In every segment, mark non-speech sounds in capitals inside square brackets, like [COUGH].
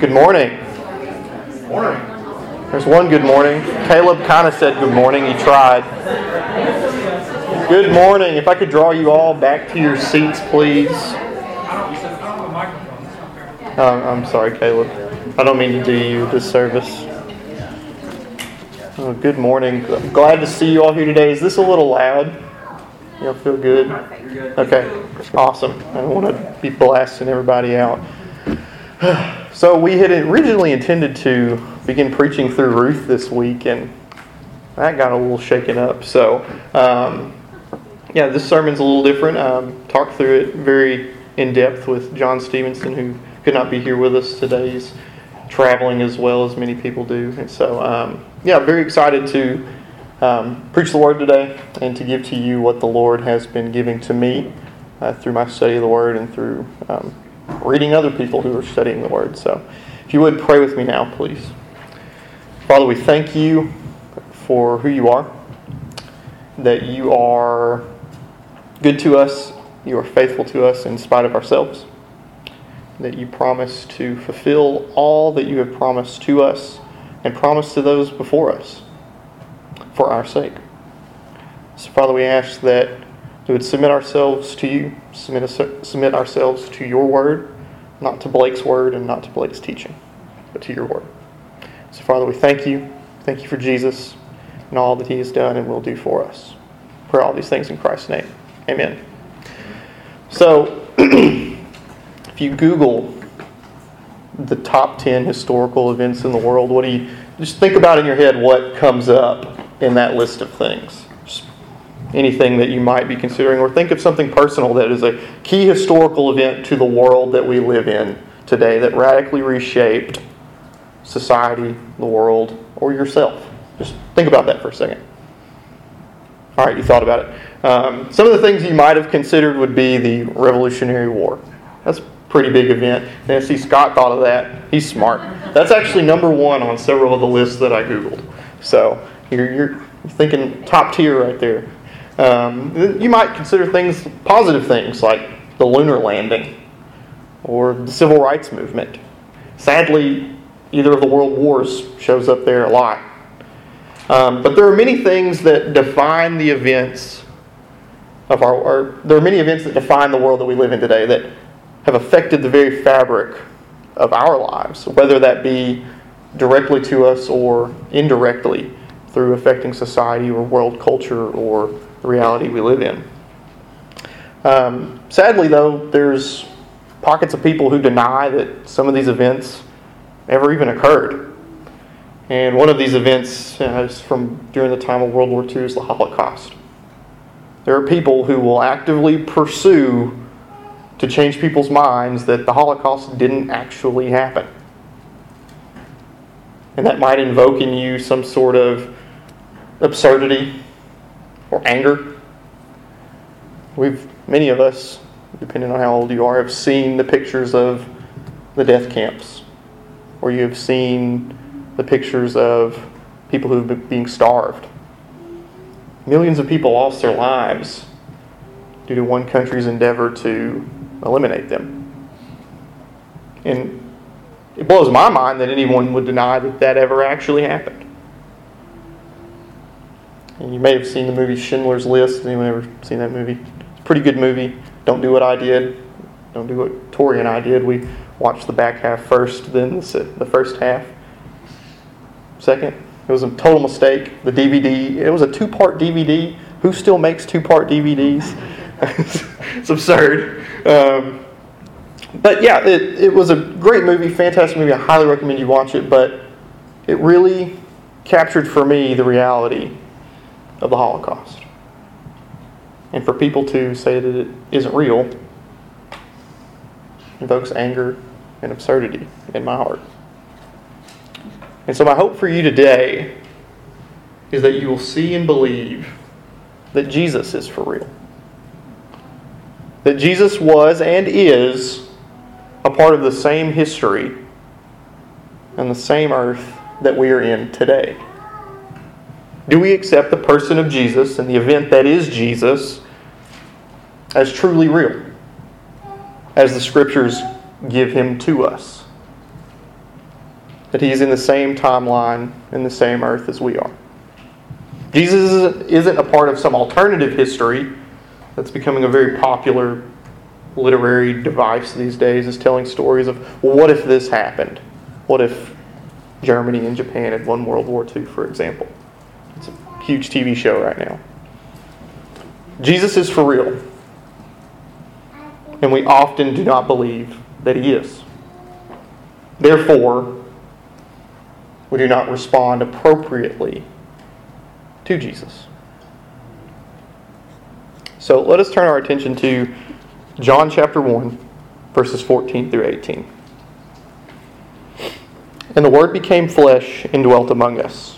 Good morning. Morning. There's one good morning. Caleb kind of said good morning. He tried. Good morning. If I could draw you all back to your seats, please. Uh, I'm sorry, Caleb. I don't mean to do you a disservice. Oh, good morning. I'm glad to see you all here today. Is this a little loud? Y'all feel good? Okay, awesome. I don't want to be blasting everybody out. [SIGHS] [LAUGHS] So we had originally intended to begin preaching through Ruth this week, and that got a little shaken up. So, um, yeah, this sermon's a little different. Um, talked through it very in depth with John Stevenson, who could not be here with us today. He's traveling as well as many people do, and so um, yeah, very excited to um, preach the word today and to give to you what the Lord has been giving to me uh, through my study of the word and through um, reading other people who are studying the Word. So, if you would pray with me now, please. Father, we thank you for who you are, that you are good to us, you are faithful to us in spite of ourselves, that you promise to fulfill all that you have promised to us and promised to those before us for our sake. So, Father, we ask that we would submit ourselves to you, submit, submit ourselves to your word, not to Blake's word and not to Blake's teaching, but to your word. So, Father, we thank you. Thank you for Jesus and all that he has done and will do for us. Pray all these things in Christ's name. Amen. So, [CLEARS THROAT] if you Google the top 10 historical events in the world, what do you just think about in your head what comes up in that list of things? Anything that you might be considering, or think of something personal that is a key historical event to the world that we live in today that radically reshaped society, the world, or yourself. Just think about that for a second. All right, you thought about it. Um, some of the things you might have considered would be the Revolutionary War. That's a pretty big event. Nancy Scott thought of that. He's smart. That's actually number one on several of the lists that I Googled. So you're, you're thinking top tier right there. Um, you might consider things positive things like the lunar landing or the civil rights movement. Sadly, either of the world wars shows up there a lot. Um, but there are many things that define the events of our, or there are many events that define the world that we live in today that have affected the very fabric of our lives, whether that be directly to us or indirectly through affecting society or world culture or reality we live in. Um, sadly, though, there's pockets of people who deny that some of these events ever even occurred. And one of these events uh, is from during the time of World War II is the Holocaust. There are people who will actively pursue to change people's minds that the Holocaust didn't actually happen. And that might invoke in you some sort of absurdity or anger. We've, many of us, depending on how old you are, have seen the pictures of the death camps, or you have seen the pictures of people who've been being starved. Millions of people lost their lives due to one country's endeavor to eliminate them. And it blows my mind that anyone would deny that that ever actually happened. And you may have seen the movie Schindler's List. Anyone ever seen that movie? It's a pretty good movie. Don't do what I did. Don't do what Tori and I did. We watched the back half first, then the first half second. It was a total mistake. The DVD, it was a two part DVD. Who still makes two part DVDs? [LAUGHS] it's absurd. Um, but yeah, it, it was a great movie, fantastic movie. I highly recommend you watch it. But it really captured for me the reality of the Holocaust. And for people to say that it isn't real invokes anger and absurdity in my heart. And so, my hope for you today is that you will see and believe that Jesus is for real. That Jesus was and is a part of the same history and the same earth that we are in today. Do we accept the person of Jesus and the event that is Jesus as truly real, as the scriptures give him to us? that he's in the same timeline in the same earth as we are. Jesus isn't a part of some alternative history that's becoming a very popular literary device these days, is telling stories of, well, what if this happened? What if Germany and Japan had won World War II, for example? Huge TV show right now. Jesus is for real. And we often do not believe that he is. Therefore, we do not respond appropriately to Jesus. So let us turn our attention to John chapter 1, verses 14 through 18. And the Word became flesh and dwelt among us,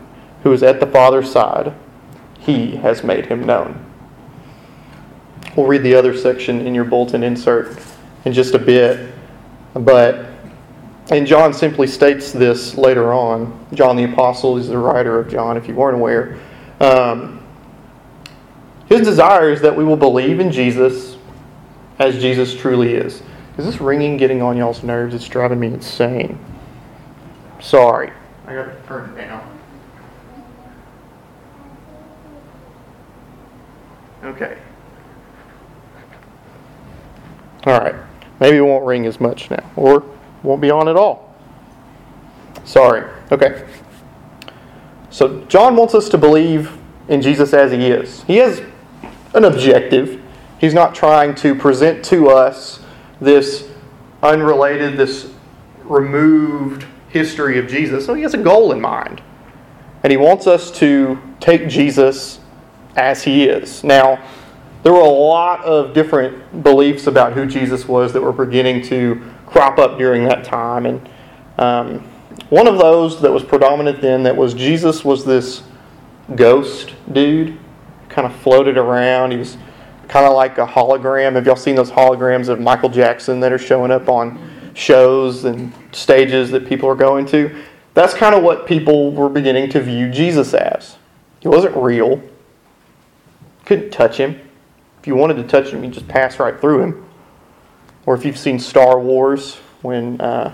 who is at the Father's side. He has made him known. We'll read the other section in your bulletin insert in just a bit, but and John simply states this later on. John the Apostle is the writer of John, if you weren't aware. Um, his desire is that we will believe in Jesus as Jesus truly is. Is this ringing getting on y'all's nerves? It's driving me insane. Sorry. I gotta turn it down. Okay. Alright. Maybe it won't ring as much now. Or won't be on at all. Sorry. Okay. So John wants us to believe in Jesus as he is. He has an objective. He's not trying to present to us this unrelated, this removed history of Jesus. So he has a goal in mind. And he wants us to take Jesus as he is. Now, there were a lot of different beliefs about who Jesus was that were beginning to crop up during that time. And um, one of those that was predominant then that was Jesus was this ghost dude kind of floated around. He was kind of like a hologram. Have y'all seen those holograms of Michael Jackson that are showing up on shows and stages that people are going to? That's kind of what people were beginning to view Jesus as. He wasn't real. Couldn't touch him. If you wanted to touch him, you'd just pass right through him. Or if you've seen Star Wars, when uh,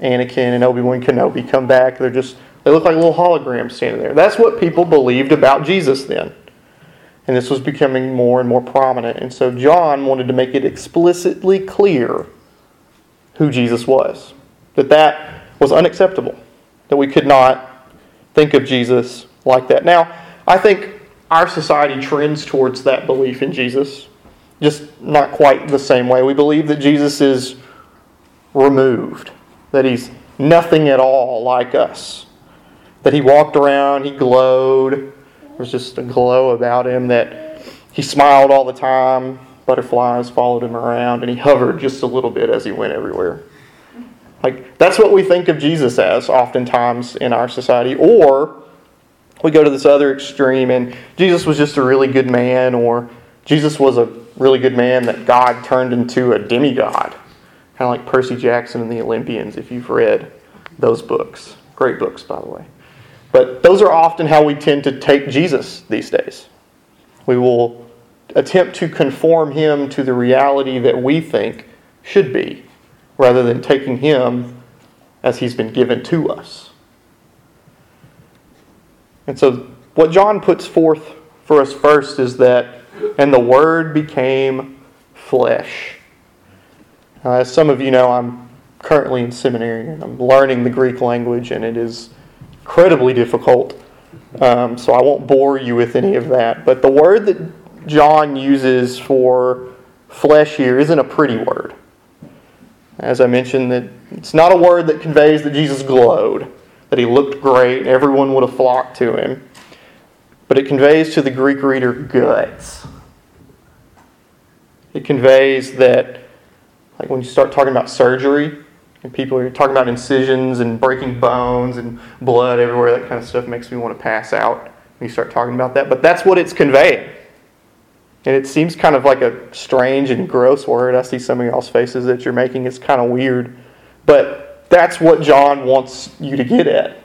Anakin and Obi Wan Kenobi come back, they're just they look like little holograms standing there. That's what people believed about Jesus then. And this was becoming more and more prominent. And so John wanted to make it explicitly clear who Jesus was. That that was unacceptable. That we could not think of Jesus like that. Now, I think our society trends towards that belief in Jesus, just not quite the same way. We believe that Jesus is removed, that he's nothing at all like us, that he walked around, he glowed, there was just a glow about him that he smiled all the time. Butterflies followed him around, and he hovered just a little bit as he went everywhere. Like, that's what we think of Jesus as oftentimes in our society. Or we go to this other extreme, and Jesus was just a really good man, or Jesus was a really good man that God turned into a demigod. Kind of like Percy Jackson and the Olympians, if you've read those books. Great books, by the way. But those are often how we tend to take Jesus these days. We will attempt to conform him to the reality that we think should be, rather than taking him as he's been given to us. And so, what John puts forth for us first is that, and the Word became flesh. Now, as some of you know, I'm currently in seminary and I'm learning the Greek language, and it is incredibly difficult. Um, so I won't bore you with any of that. But the word that John uses for flesh here isn't a pretty word. As I mentioned, that it's not a word that conveys that Jesus glowed, that he looked great, everyone would have flocked to him. But it conveys to the Greek reader guts. It conveys that, like when you start talking about surgery, And people are talking about incisions and breaking bones and blood everywhere. That kind of stuff makes me want to pass out when you start talking about that. But that's what it's conveying. And it seems kind of like a strange and gross word. I see some of y'all's faces that you're making. It's kind of weird. But that's what John wants you to get at.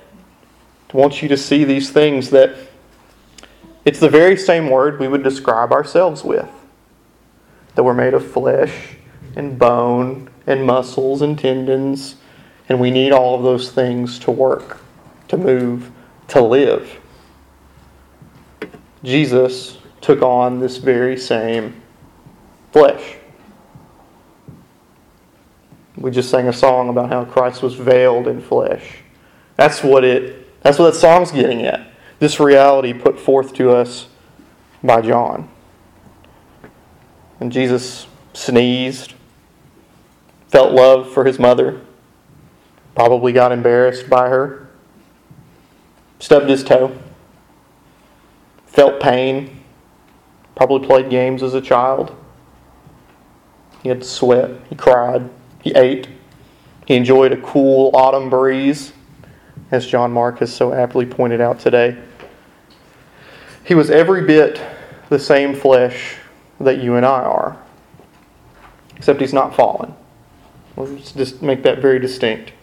He wants you to see these things that it's the very same word we would describe ourselves with. That we're made of flesh and bone and muscles and tendons, and we need all of those things to work, to move, to live. Jesus took on this very same flesh. We just sang a song about how Christ was veiled in flesh. That's what it that's what that song's getting at. This reality put forth to us by John. And Jesus sneezed, felt love for his mother, probably got embarrassed by her, stubbed his toe, felt pain, Probably played games as a child. He had to sweat. He cried. He ate. He enjoyed a cool autumn breeze, as John Mark has so aptly pointed out today. He was every bit the same flesh that you and I are, except he's not fallen. Let's just make that very distinct.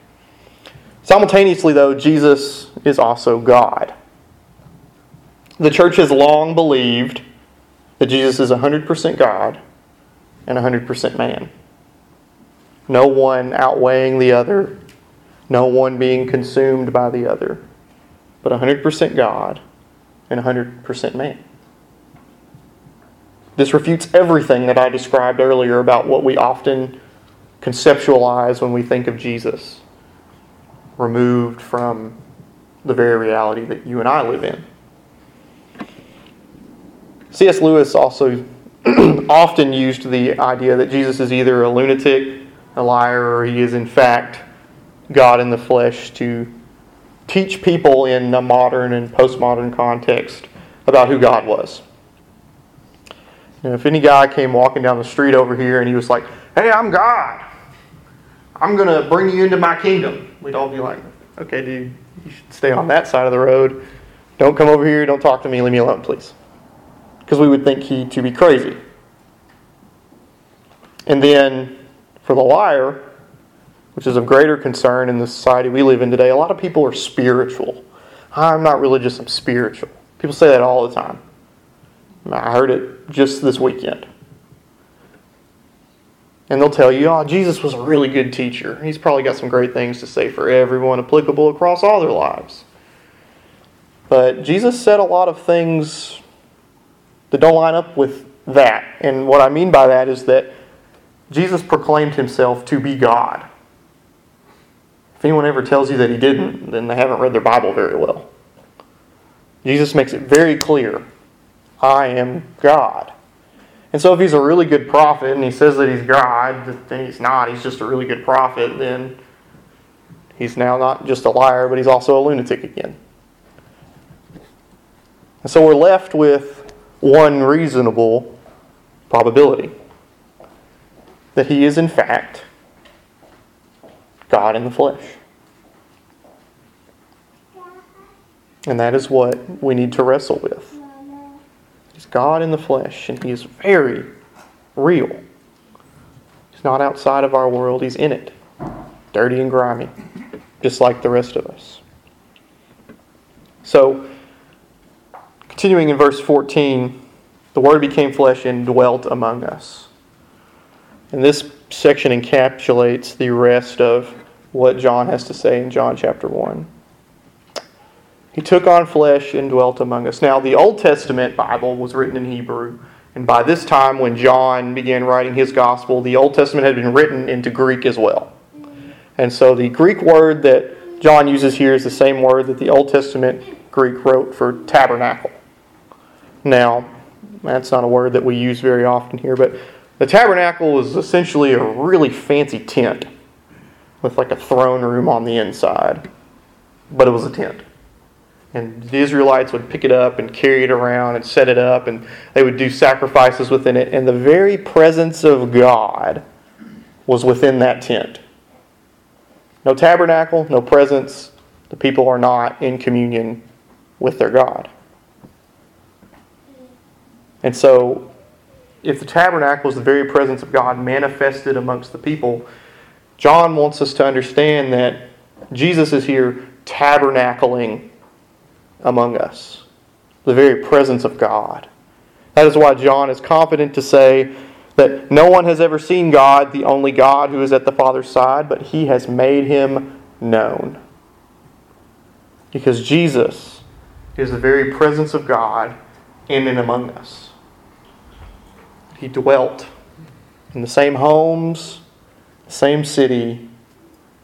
Simultaneously, though, Jesus is also God. The church has long believed that Jesus is 100% God and 100% man. No one outweighing the other, no one being consumed by the other, but 100% God and 100% man. This refutes everything that I described earlier about what we often conceptualize when we think of Jesus, removed from the very reality that you and I live in. C.S. Lewis also [CLEARS THROAT] often used the idea that Jesus is either a lunatic, a liar, or he is in fact God in the flesh to teach people in a modern and postmodern context about who God was. If any guy came walking down the street over here and he was like, Hey, I'm God. I'm going to bring you into my kingdom. We'd all be like, Okay, dude, you should stay on that side of the road. Don't come over here. Don't talk to me. Leave me alone, please because we would think he to be crazy. And then for the liar, which is of greater concern in the society we live in today, a lot of people are spiritual. I'm not religious, I'm spiritual. People say that all the time. I heard it just this weekend. And they'll tell you, oh, Jesus was a really good teacher. He's probably got some great things to say for everyone, applicable across all their lives. But Jesus said a lot of things that don't line up with that. And what I mean by that is that Jesus proclaimed himself to be God. If anyone ever tells you that he didn't, then they haven't read their Bible very well. Jesus makes it very clear I am God. And so, if he's a really good prophet and he says that he's God, then he's not. He's just a really good prophet, then he's now not just a liar, but he's also a lunatic again. And so, we're left with one reasonable probability that he is, in fact, God in the flesh. And that is what we need to wrestle with. He's God in the flesh, and he is very real. He's not outside of our world, he's in it, dirty and grimy, just like the rest of us. So, Continuing in verse 14, the Word became flesh and dwelt among us. And this section encapsulates the rest of what John has to say in John chapter 1. He took on flesh and dwelt among us. Now, the Old Testament Bible was written in Hebrew, and by this time, when John began writing his gospel, the Old Testament had been written into Greek as well. And so the Greek word that John uses here is the same word that the Old Testament Greek wrote for tabernacle. Now, that's not a word that we use very often here, but the tabernacle was essentially a really fancy tent with like a throne room on the inside, but it was a tent. And the Israelites would pick it up and carry it around and set it up, and they would do sacrifices within it. And the very presence of God was within that tent. No tabernacle, no presence. The people are not in communion with their God. And so, if the tabernacle is the very presence of God manifested amongst the people, John wants us to understand that Jesus is here tabernacling among us, the very presence of God. That is why John is confident to say that no one has ever seen God, the only God who is at the Father's side, but he has made him known. Because Jesus is the very presence of God in and among us. He dwelt in the same homes, same city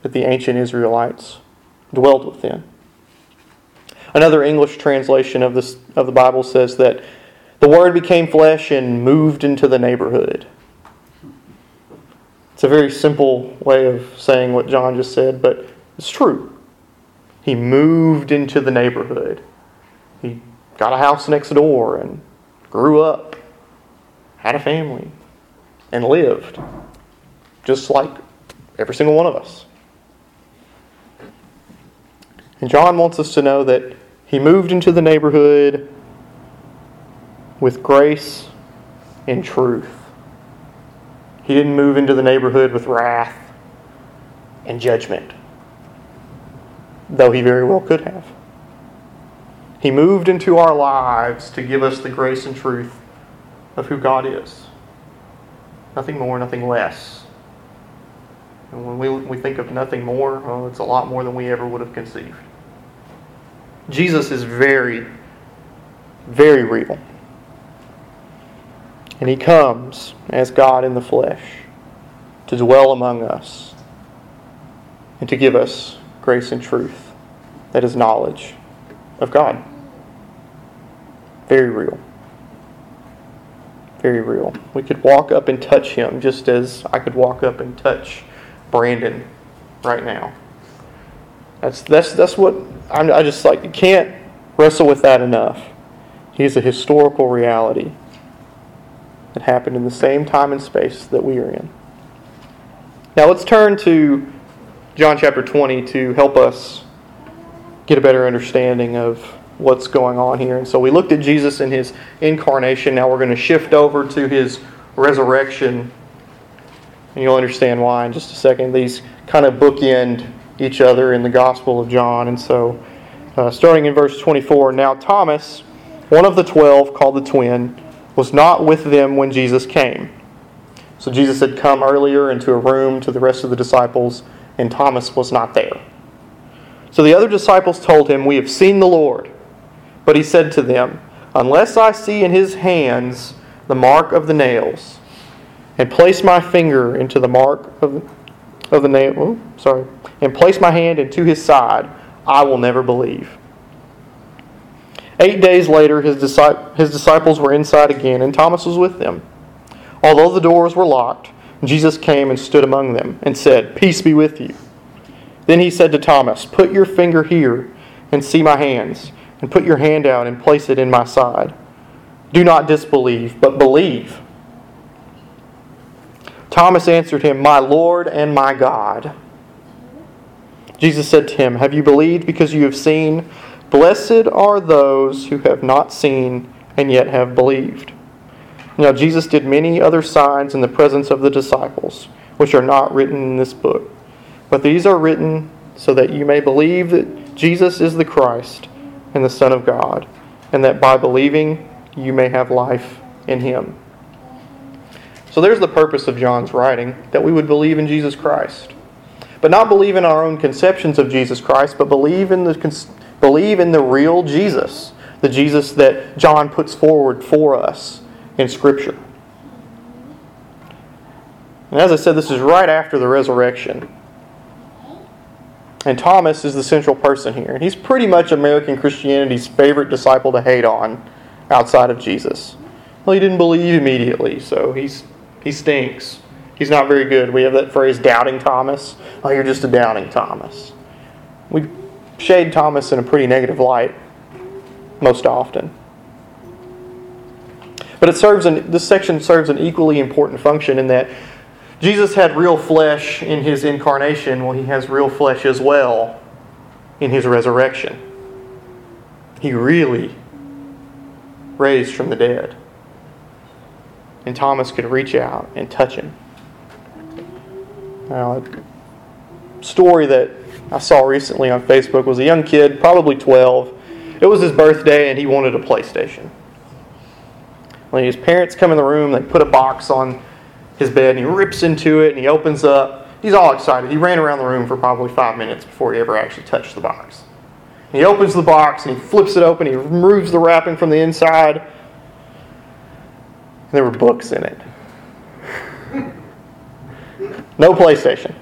that the ancient Israelites dwelt within. Another English translation of, this, of the Bible says that the Word became flesh and moved into the neighborhood. It's a very simple way of saying what John just said, but it's true. He moved into the neighborhood. He got a house next door and grew up, had a family, and lived just like every single one of us. And John wants us to know that he moved into the neighborhood with grace and truth. He didn't move into the neighborhood with wrath and judgment, though he very well could have. He moved into our lives to give us the grace and truth of who God is. Nothing more, nothing less. And when we, we think of nothing more, well, it's a lot more than we ever would have conceived. Jesus is very, very real. And he comes as God in the flesh to dwell among us and to give us grace and truth that is knowledge of God. Very real. Very real. We could walk up and touch him just as I could walk up and touch Brandon right now. That's, that's, that's what I'm, I just like, you can't wrestle with that enough. He's a historical reality that happened in the same time and space that we are in. Now let's turn to John chapter 20 to help us get a better understanding of what's going on here. And so we looked at Jesus in his incarnation. Now we're going to shift over to his resurrection. And you'll understand why in just a second. These kind of bookend each other in the Gospel of John. And so, uh, starting in verse 24, now Thomas, one of the twelve, called the twin, was not with them when Jesus came. So Jesus had come earlier into a room to the rest of the disciples, and Thomas was not there. So the other disciples told him, We have seen the Lord. But he said to them, Unless I see in his hands the mark of the nails, and place my finger into the mark of, of the nail, oh, sorry, and place my hand into his side, I will never believe. Eight days later, his, his disciples were inside again, and Thomas was with them. Although the doors were locked, Jesus came and stood among them and said, Peace be with you. Then he said to Thomas, Put your finger here and see my hands, and put your hand out and place it in my side. Do not disbelieve, but believe. Thomas answered him, My Lord and my God. Jesus said to him, Have you believed because you have seen? Blessed are those who have not seen and yet have believed. Now, Jesus did many other signs in the presence of the disciples, which are not written in this book. But these are written so that you may believe that Jesus is the Christ and the Son of God, and that by believing you may have life in him. So there's the purpose of John's writing that we would believe in Jesus Christ. But not believe in our own conceptions of Jesus Christ, but believe in the Believe in the real Jesus, the Jesus that John puts forward for us in Scripture. And as I said, this is right after the resurrection. And Thomas is the central person here. And he's pretty much American Christianity's favorite disciple to hate on outside of Jesus. Well, he didn't believe immediately, so he's he stinks. He's not very good. We have that phrase doubting Thomas. Oh, you're just a doubting Thomas. We shade Thomas in a pretty negative light most often. But it serves an, this section serves an equally important function in that Jesus had real flesh in his incarnation. Well, he has real flesh as well in his resurrection. He really raised from the dead. And Thomas could reach out and touch him. Now, a story that I saw recently on Facebook was a young kid, probably 12. It was his birthday and he wanted a PlayStation. When his parents come in the room, they put a box on his bed and he rips into it and he opens up. He's all excited. He ran around the room for probably five minutes before he ever actually touched the box. He opens the box and he flips it open. He removes the wrapping from the inside. There were books in it. [LAUGHS] No PlayStation.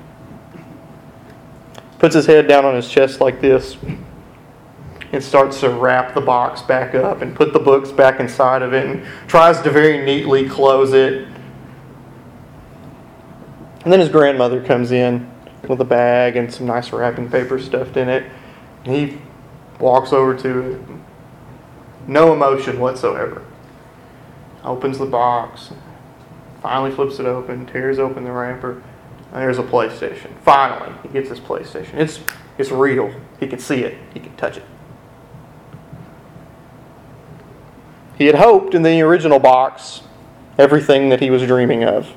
Puts his head down on his chest like this and starts to wrap the box back up and put the books back inside of it and tries to very neatly close it. And then his grandmother comes in with a bag and some nice wrapping paper stuffed in it. And he walks over to it. No emotion whatsoever. Opens the box, finally flips it open, tears open the wrapper. There's a PlayStation. Finally, he gets his PlayStation. It's, it's real. He can see it, he can touch it. He had hoped in the original box everything that he was dreaming of,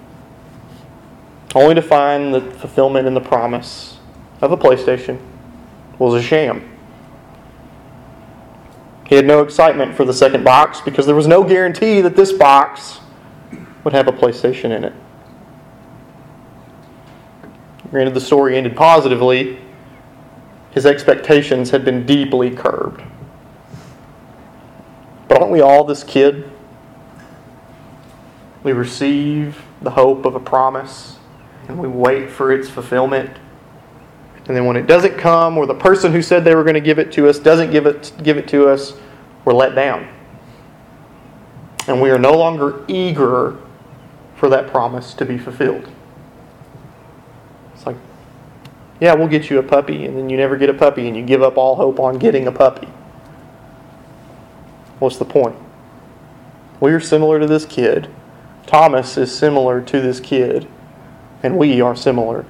only to find the fulfillment in the promise of a PlayStation was a sham. He had no excitement for the second box because there was no guarantee that this box would have a PlayStation in it. Granted, the story ended positively, his expectations had been deeply curbed. But aren't we all this kid? We receive the hope of a promise and we wait for its fulfillment. And then when it doesn't come, or the person who said they were going to give it to us doesn't give it, give it to us, we're let down. And we are no longer eager for that promise to be fulfilled. It's like, yeah, we'll get you a puppy, and then you never get a puppy, and you give up all hope on getting a puppy. What's the point? We are similar to this kid. Thomas is similar to this kid, and we are similar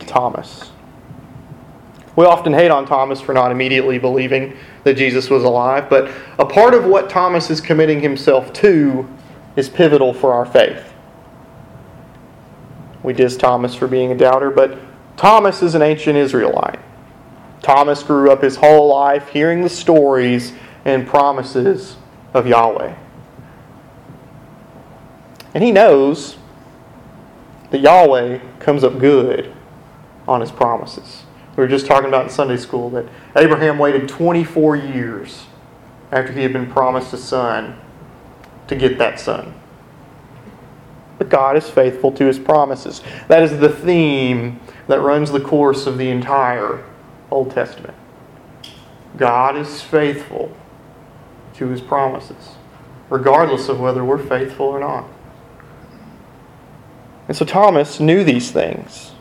to Thomas. We often hate on Thomas for not immediately believing that Jesus was alive, but a part of what Thomas is committing himself to is pivotal for our faith. We diss Thomas for being a doubter, but Thomas is an ancient Israelite. Thomas grew up his whole life hearing the stories and promises of Yahweh. And he knows that Yahweh comes up good on his promises. We were just talking about in Sunday school that Abraham waited 24 years after he had been promised a son to get that son. But God is faithful to his promises. That is the theme that runs the course of the entire Old Testament. God is faithful to his promises, regardless of whether we're faithful or not. And so Thomas knew these things.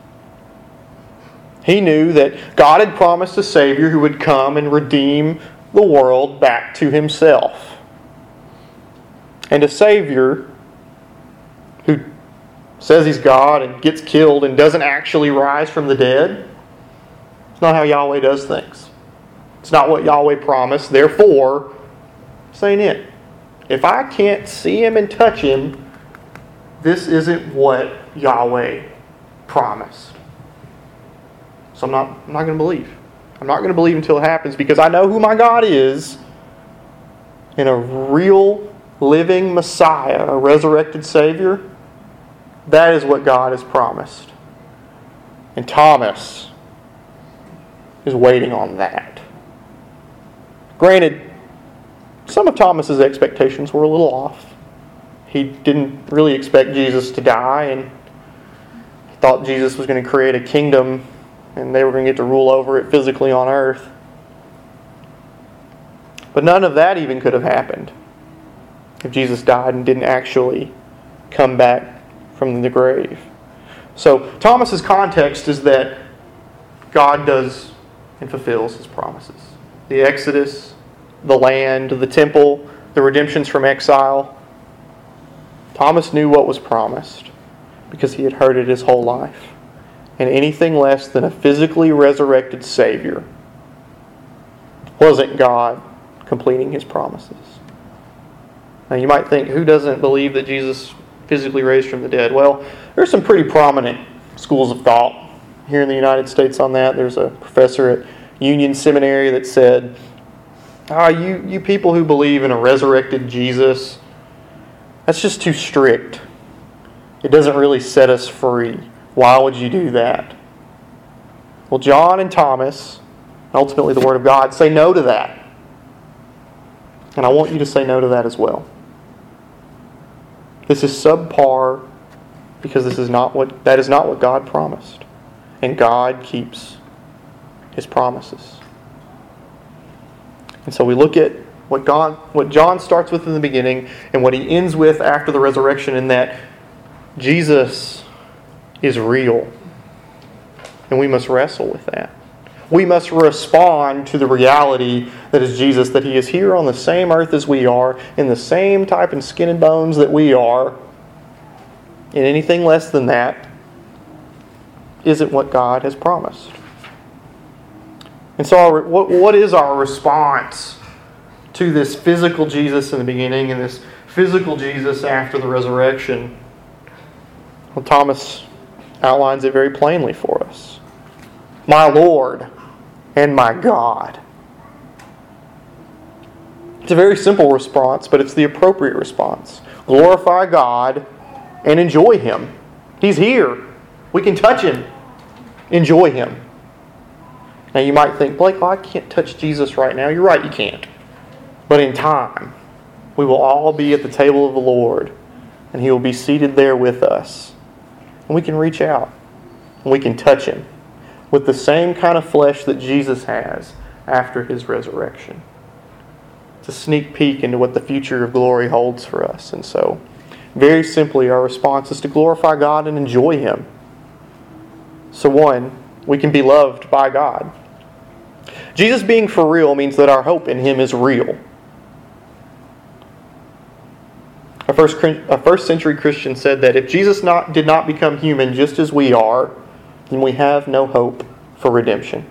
He knew that God had promised a Savior who would come and redeem the world back to himself. And a Savior who says he's God and gets killed and doesn't actually rise from the dead. It's not how Yahweh does things. It's not what Yahweh promised. Therefore, saying it. If I can't see him and touch him, this isn't what Yahweh promised. So I'm not, I'm not going to believe. I'm not going to believe until it happens because I know who my God is in a real living Messiah, a resurrected Savior. That is what God has promised. And Thomas is waiting on that. Granted, some of Thomas's expectations were a little off. He didn't really expect Jesus to die and thought Jesus was going to create a kingdom and they were going to get to rule over it physically on earth. But none of that even could have happened if Jesus died and didn't actually come back from the grave. So, Thomas's context is that God does and fulfills his promises. The Exodus, the land, the temple, the redemptions from exile. Thomas knew what was promised. because he had heard it his whole life. And anything less than a physically resurrected Savior wasn't God completing his promises. Now, you might think, who doesn't believe that Jesus physically raised from the dead? Well, there's some pretty prominent schools of thought here in the United States on that. There's a professor at Union Seminary that said, ah, you, you people who believe in a resurrected Jesus, that's just too strict. It doesn't really set us free. Why would you do that? Well, John and Thomas, ultimately the Word of God, say no to that. And I want you to say no to that as well. This is subpar because this is not what that is not what God promised. And God keeps his promises. And so we look at what God what John starts with in the beginning and what he ends with after the resurrection in that Jesus is real. And we must wrestle with that. We must respond to the reality that is Jesus, that He is here on the same earth as we are, in the same type and skin and bones that we are. And anything less than that isn't what God has promised. And so, what, what is our response to this physical Jesus in the beginning and this physical Jesus after the resurrection? Well, Thomas outlines it very plainly for us. My Lord and my God. It's a very simple response, but it's the appropriate response. Glorify God and enjoy Him. He's here. We can touch Him. Enjoy Him. Now you might think, Blake, well, I can't touch Jesus right now. You're right, you can't. But in time, we will all be at the table of the Lord, and He will be seated there with us. And we can reach out and we can touch him with the same kind of flesh that Jesus has after his resurrection. It's a sneak peek into what the future of glory holds for us. And so, very simply, our response is to glorify God and enjoy him. So, one, we can be loved by God. Jesus being for real means that our hope in him is real. A first, a first century Christian said that if Jesus not, did not become human just as we are, then we have no hope for redemption.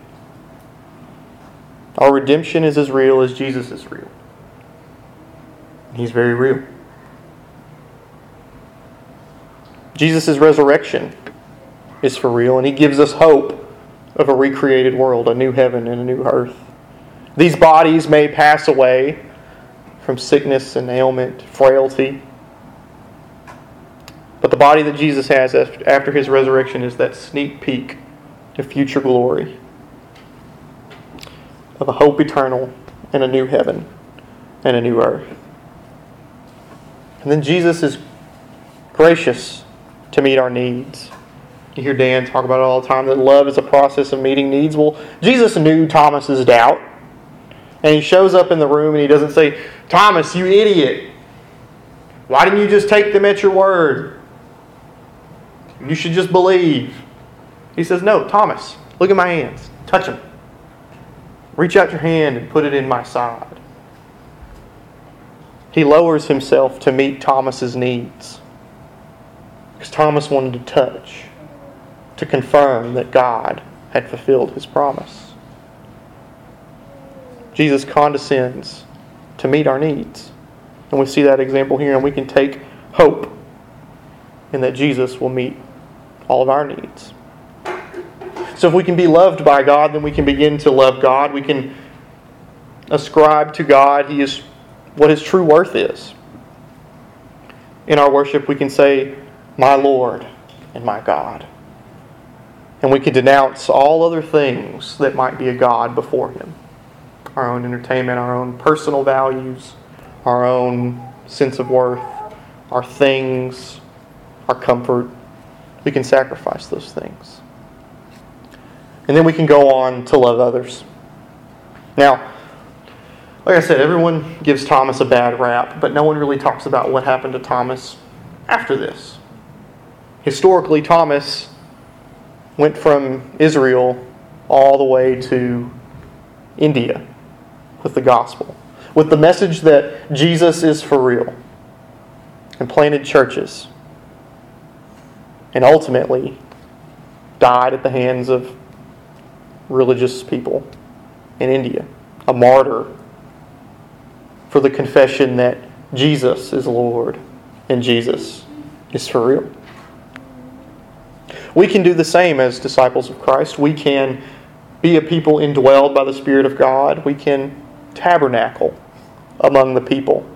Our redemption is as real as Jesus is real. He's very real. Jesus' resurrection is for real, and he gives us hope of a recreated world, a new heaven and a new earth. These bodies may pass away from sickness and ailment, frailty, body that Jesus has after his resurrection is that sneak peek to future glory of a hope eternal and a new heaven and a new earth. And then Jesus is gracious to meet our needs. You hear Dan talk about it all the time that love is a process of meeting needs. Well, Jesus knew Thomas's doubt. And he shows up in the room and he doesn't say, Thomas, you idiot. Why didn't you just take them at your word? You should just believe. He says, No, Thomas, look at my hands. Touch them. Reach out your hand and put it in my side. He lowers himself to meet Thomas's needs. Because Thomas wanted to touch, to confirm that God had fulfilled his promise. Jesus condescends to meet our needs. And we see that example here, and we can take hope in that Jesus will meet all of our needs. So if we can be loved by God, then we can begin to love God. We can ascribe to God He is what His true worth is. In our worship, we can say, My Lord and my God. And we can denounce all other things that might be a God before Him our own entertainment, our own personal values, our own sense of worth, our things, our comfort we can sacrifice those things. And then we can go on to love others. Now, like I said, everyone gives Thomas a bad rap, but no one really talks about what happened to Thomas after this. Historically, Thomas went from Israel all the way to India with the gospel, with the message that Jesus is for real, and planted churches and ultimately died at the hands of religious people in India, a martyr for the confession that Jesus is Lord and Jesus is for real. We can do the same as disciples of Christ. We can be a people indwelled by the Spirit of God. We can tabernacle among the people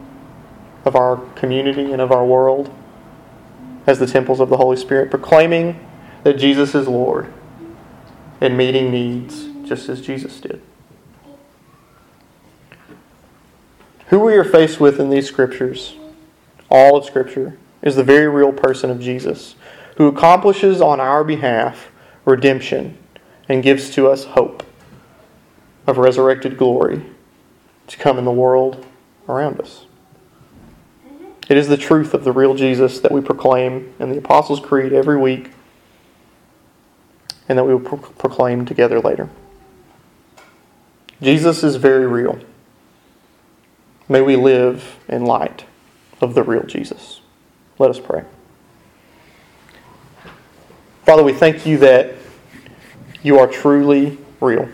of our community and of our world as the temples of the Holy Spirit, proclaiming that Jesus is Lord and meeting needs just as Jesus did. Who we are faced with in these scriptures, all of Scripture, is the very real person of Jesus, who accomplishes on our behalf redemption and gives to us hope of resurrected glory to come in the world around us. It is the truth of the real Jesus that we proclaim in the Apostles' Creed every week and that we will pro- proclaim together later. Jesus is very real. May we live in light of the real Jesus. Let us pray. Father, we thank you that you are truly real,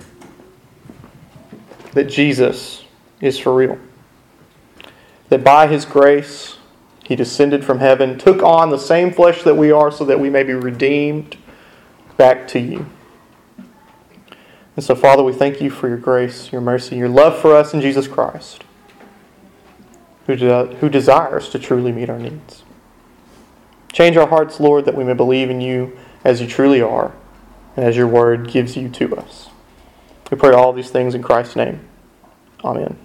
that Jesus is for real, that by his grace he descended from heaven, took on the same flesh that we are so that we may be redeemed back to you. And so, Father, we thank you for your grace, your mercy, your love for us in Jesus Christ, who, de- who desires to truly meet our needs. Change our hearts, Lord, that we may believe in you as you truly are and as your word gives you to us. We pray all these things in Christ's name. Amen.